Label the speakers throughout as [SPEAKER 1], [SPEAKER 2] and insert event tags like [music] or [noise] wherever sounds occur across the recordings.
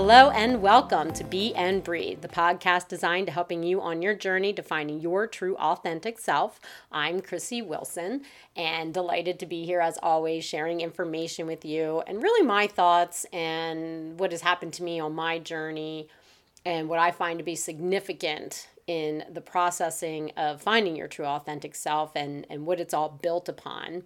[SPEAKER 1] Hello and welcome to Be and Breathe, the podcast designed to helping you on your journey to finding your true authentic self. I'm Chrissy Wilson and delighted to be here as always, sharing information with you and really my thoughts and what has happened to me on my journey and what I find to be significant in the processing of finding your true authentic self and, and what it's all built upon.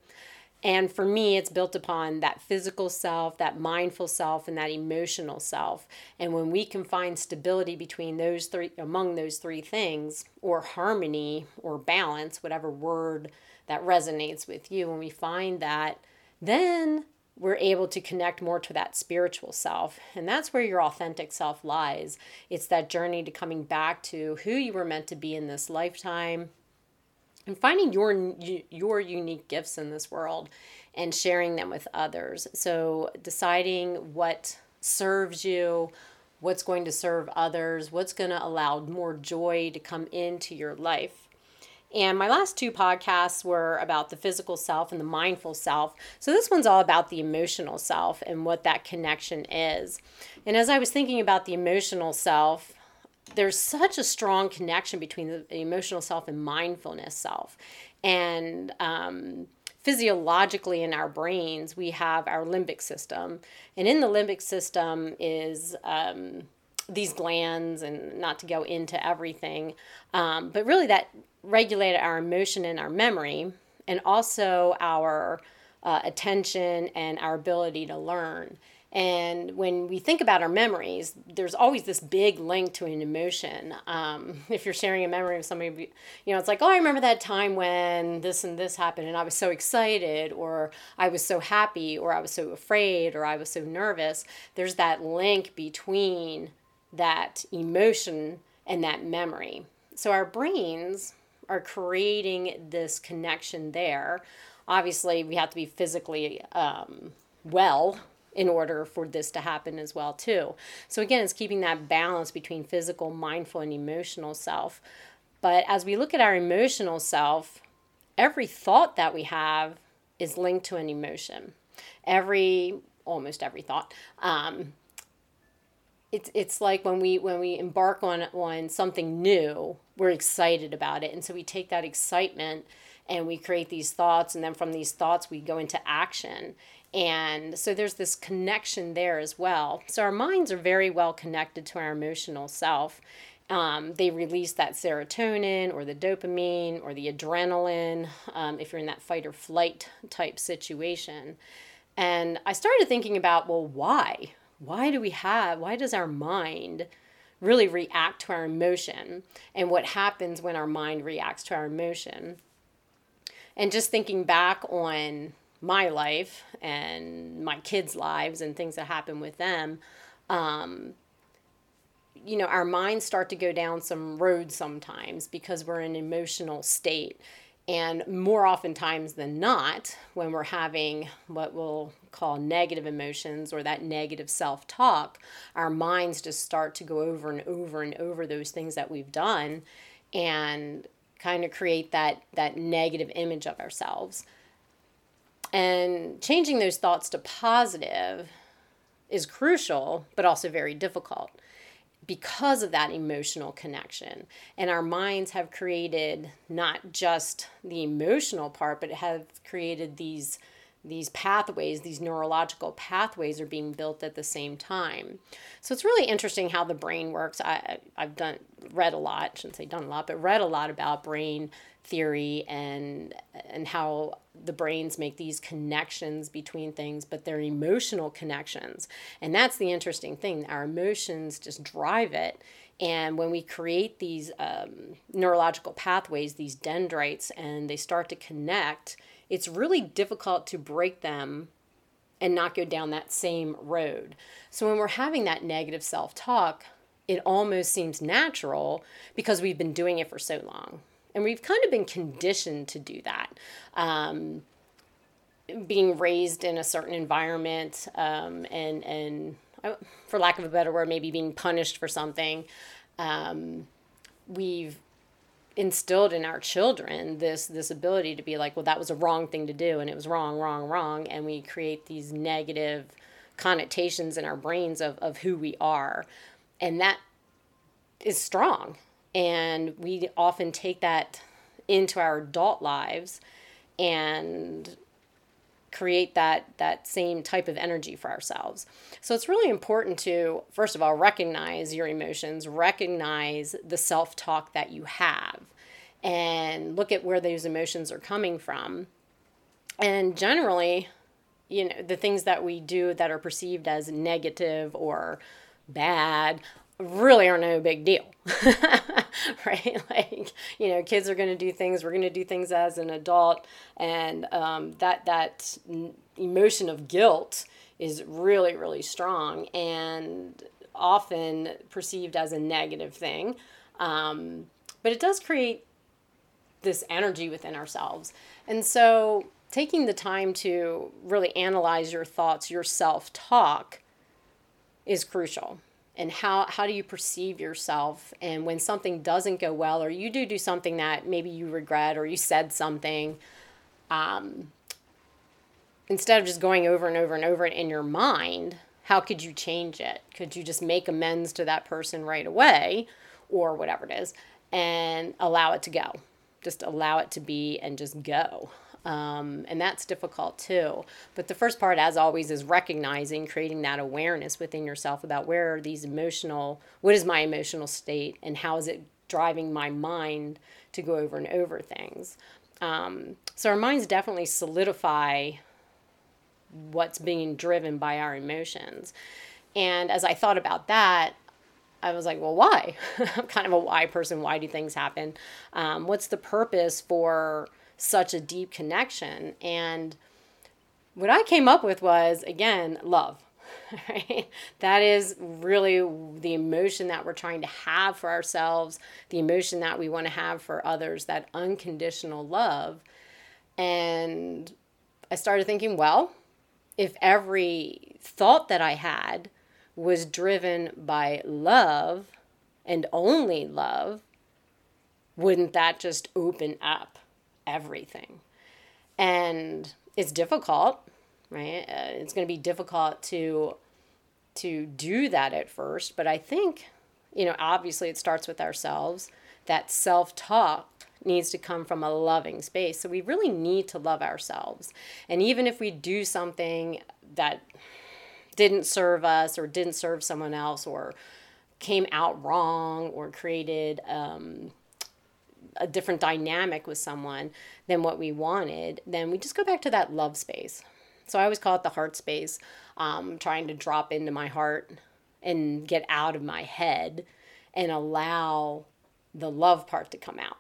[SPEAKER 1] And for me, it's built upon that physical self, that mindful self, and that emotional self. And when we can find stability between those three, among those three things, or harmony or balance, whatever word that resonates with you, when we find that, then we're able to connect more to that spiritual self. And that's where your authentic self lies. It's that journey to coming back to who you were meant to be in this lifetime and finding your your unique gifts in this world and sharing them with others. So deciding what serves you, what's going to serve others, what's going to allow more joy to come into your life. And my last two podcasts were about the physical self and the mindful self. So this one's all about the emotional self and what that connection is. And as I was thinking about the emotional self, there's such a strong connection between the emotional self and mindfulness self. And um, physiologically in our brains, we have our limbic system. And in the limbic system is um, these glands, and not to go into everything, um, but really that regulate our emotion and our memory, and also our uh, attention and our ability to learn. And when we think about our memories, there's always this big link to an emotion. Um, [laughs] if you're sharing a memory of somebody, you know, it's like, oh, I remember that time when this and this happened, and I was so excited, or I was so happy, or I was so afraid, or I was so nervous. There's that link between that emotion and that memory. So our brains are creating this connection there. Obviously, we have to be physically um, well in order for this to happen as well too. So again, it's keeping that balance between physical, mindful and emotional self. But as we look at our emotional self, every thought that we have is linked to an emotion. Every almost every thought. Um, it's it's like when we when we embark on on something new, we're excited about it, and so we take that excitement and we create these thoughts, and then from these thoughts we go into action. And so there's this connection there as well. So our minds are very well connected to our emotional self. Um, they release that serotonin or the dopamine or the adrenaline um, if you're in that fight or flight type situation. And I started thinking about, well, why? Why do we have, why does our mind really react to our emotion? And what happens when our mind reacts to our emotion? And just thinking back on my life and my kids' lives and things that happen with them, um, you know, our minds start to go down some roads sometimes because we're in an emotional state. And more oftentimes than not, when we're having what we'll call negative emotions or that negative self talk, our minds just start to go over and over and over those things that we've done and kind of create that, that negative image of ourselves. And changing those thoughts to positive is crucial, but also very difficult because of that emotional connection. And our minds have created not just the emotional part, but have created these these pathways, these neurological pathways are being built at the same time. So it's really interesting how the brain works. I, I've done read a lot, shouldn't say done a lot, but read a lot about brain theory and and how the brains make these connections between things but they're emotional connections and that's the interesting thing our emotions just drive it and when we create these um, neurological pathways these dendrites and they start to connect it's really difficult to break them and not go down that same road so when we're having that negative self-talk it almost seems natural because we've been doing it for so long and we've kind of been conditioned to do that. Um, being raised in a certain environment um, and, and for lack of a better word, maybe being punished for something, um, we've instilled in our children this this ability to be like well that was a wrong thing to do and it was wrong wrong wrong and we create these negative connotations in our brains of, of who we are. And that is strong. And we often take that into our adult lives and create that that same type of energy for ourselves. So it's really important to first of all recognize your emotions, recognize the self-talk that you have and look at where those emotions are coming from. And generally, you know, the things that we do that are perceived as negative or bad really are no big deal. [laughs] right? [laughs] Like, you know, kids are going to do things, we're going to do things as an adult. And um, that, that emotion of guilt is really, really strong and often perceived as a negative thing. Um, but it does create this energy within ourselves. And so, taking the time to really analyze your thoughts, your self talk, is crucial and how how do you perceive yourself? And when something doesn't go well or you do do something that maybe you regret or you said something um, instead of just going over and over and over it in your mind how could you change it? Could you just make amends to that person right away or whatever it is and allow it to go? Just allow it to be and just go um, and that's difficult too. But the first part, as always, is recognizing, creating that awareness within yourself about where are these emotional, what is my emotional state, and how is it driving my mind to go over and over things. Um, so our minds definitely solidify what's being driven by our emotions. And as I thought about that, I was like, well, why? [laughs] I'm kind of a why person. Why do things happen? Um, what's the purpose for such a deep connection. And what I came up with was, again, love. [laughs] Right? That is really the emotion that we're trying to have for ourselves, the emotion that we want to have for others, that unconditional love. And I started thinking, well, if every thought that I had was driven by love and only love, wouldn't that just open up everything. And it's difficult, right? Uh, it's going to be difficult to to do that at first, but I think you know, obviously it starts with ourselves. That self-talk needs to come from a loving space. So we really need to love ourselves. And even if we do something that didn't serve us or didn't serve someone else or came out wrong or created um, a different dynamic with someone than what we wanted, then we just go back to that love space. So I always call it the heart space, um, trying to drop into my heart and get out of my head and allow the love part to come out.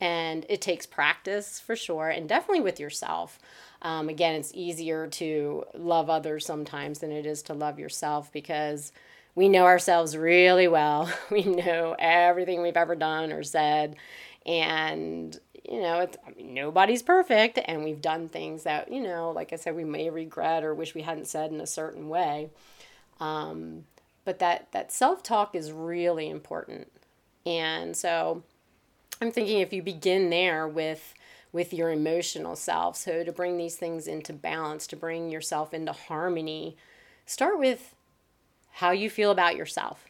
[SPEAKER 1] And it takes practice for sure, and definitely with yourself. Um, again, it's easier to love others sometimes than it is to love yourself because we know ourselves really well. [laughs] We know everything we've ever done or said, and you know it's I mean, nobody's perfect and we've done things that you know like i said we may regret or wish we hadn't said in a certain way. Um, but that that self-talk is really important. And so i'm thinking if you begin there with with your emotional self so to bring these things into balance to bring yourself into harmony start with how you feel about yourself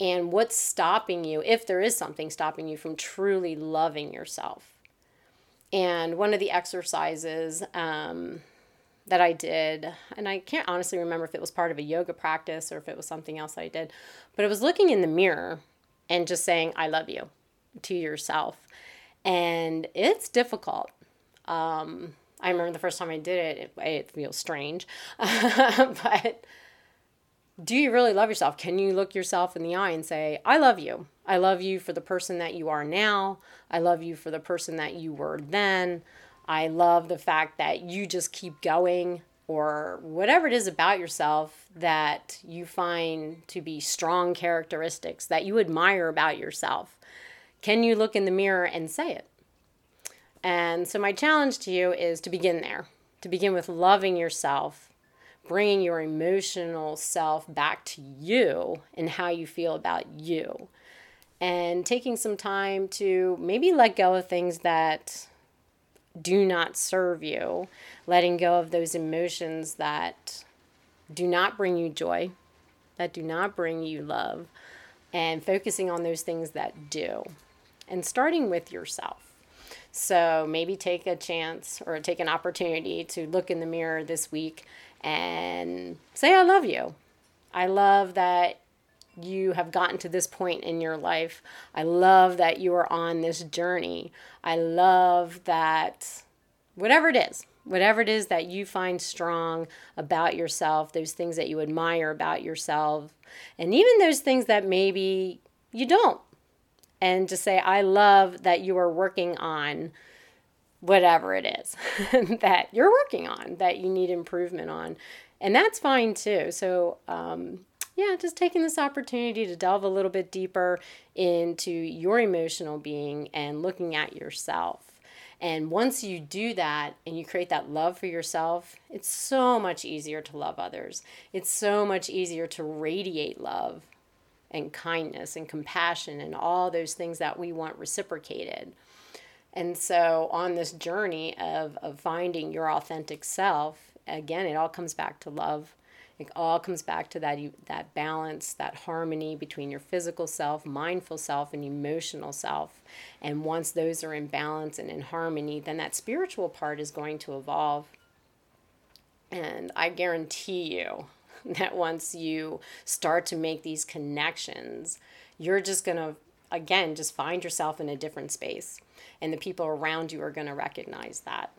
[SPEAKER 1] and what's stopping you, if there is something stopping you from truly loving yourself. And one of the exercises um, that I did, and I can't honestly remember if it was part of a yoga practice or if it was something else I did, but it was looking in the mirror and just saying, I love you to yourself. And it's difficult. Um, I remember the first time I did it, it, it feels strange, [laughs] but do you really love yourself? Can you look yourself in the eye and say, I love you? I love you for the person that you are now. I love you for the person that you were then. I love the fact that you just keep going, or whatever it is about yourself that you find to be strong characteristics that you admire about yourself. Can you look in the mirror and say it? And so, my challenge to you is to begin there, to begin with loving yourself bringing your emotional self back to you and how you feel about you. And taking some time to maybe let go of things that do not serve you, letting go of those emotions that do not bring you joy, that do not bring you love, and focusing on those things that do. And starting with yourself. So maybe take a chance or take an opportunity to look in the mirror this week and say, I love you. I love that you have gotten to this point in your life. I love that you are on this journey. I love that whatever it is, whatever it is that you find strong about yourself, those things that you admire about yourself, and even those things that maybe you don't. And to say, I love that you are working on whatever it is [laughs] that you're working on, that you need improvement on. And that's fine too. So, um, yeah, just taking this opportunity to delve a little bit deeper into your emotional being and looking at yourself. And once you do that and you create that love for yourself, it's so much easier to love others. It's so much easier to radiate love and kindness and compassion and all those things that we want reciprocated. And so, on this journey of, of finding your authentic self, again, it all comes back to love it all comes back to that that balance, that harmony between your physical self, mindful self, and emotional self. And once those are in balance and in harmony, then that spiritual part is going to evolve. And I guarantee you [laughs] that once you start to make these connections, you're just going to again just find yourself in a different space and the people around you are going to recognize that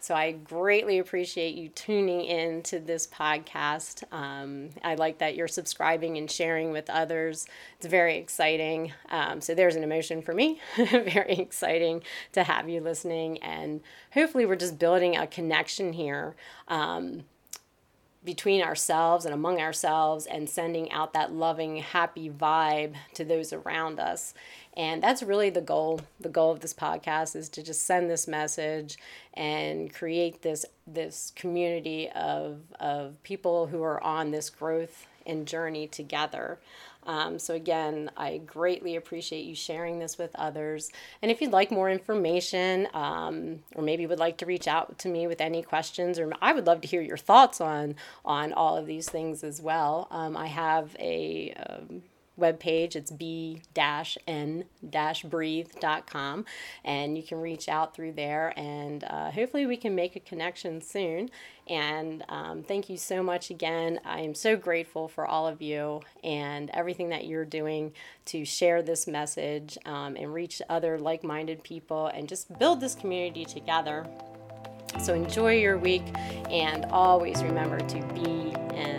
[SPEAKER 1] so I greatly appreciate you tuning in to this podcast. Um, I like that you're subscribing and sharing with others. It's very exciting. Um, so there's an emotion for me. [laughs] very exciting to have you listening. And hopefully, we're just building a connection here. Um, between ourselves and among ourselves and sending out that loving happy vibe to those around us. And that's really the goal the goal of this podcast is to just send this message and create this this community of of people who are on this growth and journey together um, so, again, I greatly appreciate you sharing this with others. And if you'd like more information, um, or maybe would like to reach out to me with any questions, or I would love to hear your thoughts on, on all of these things as well. Um, I have a um, webpage. It's b-n-breathe.com. And you can reach out through there and uh, hopefully we can make a connection soon. And um, thank you so much again. I am so grateful for all of you and everything that you're doing to share this message um, and reach other like minded people and just build this community together. So enjoy your week and always remember to be and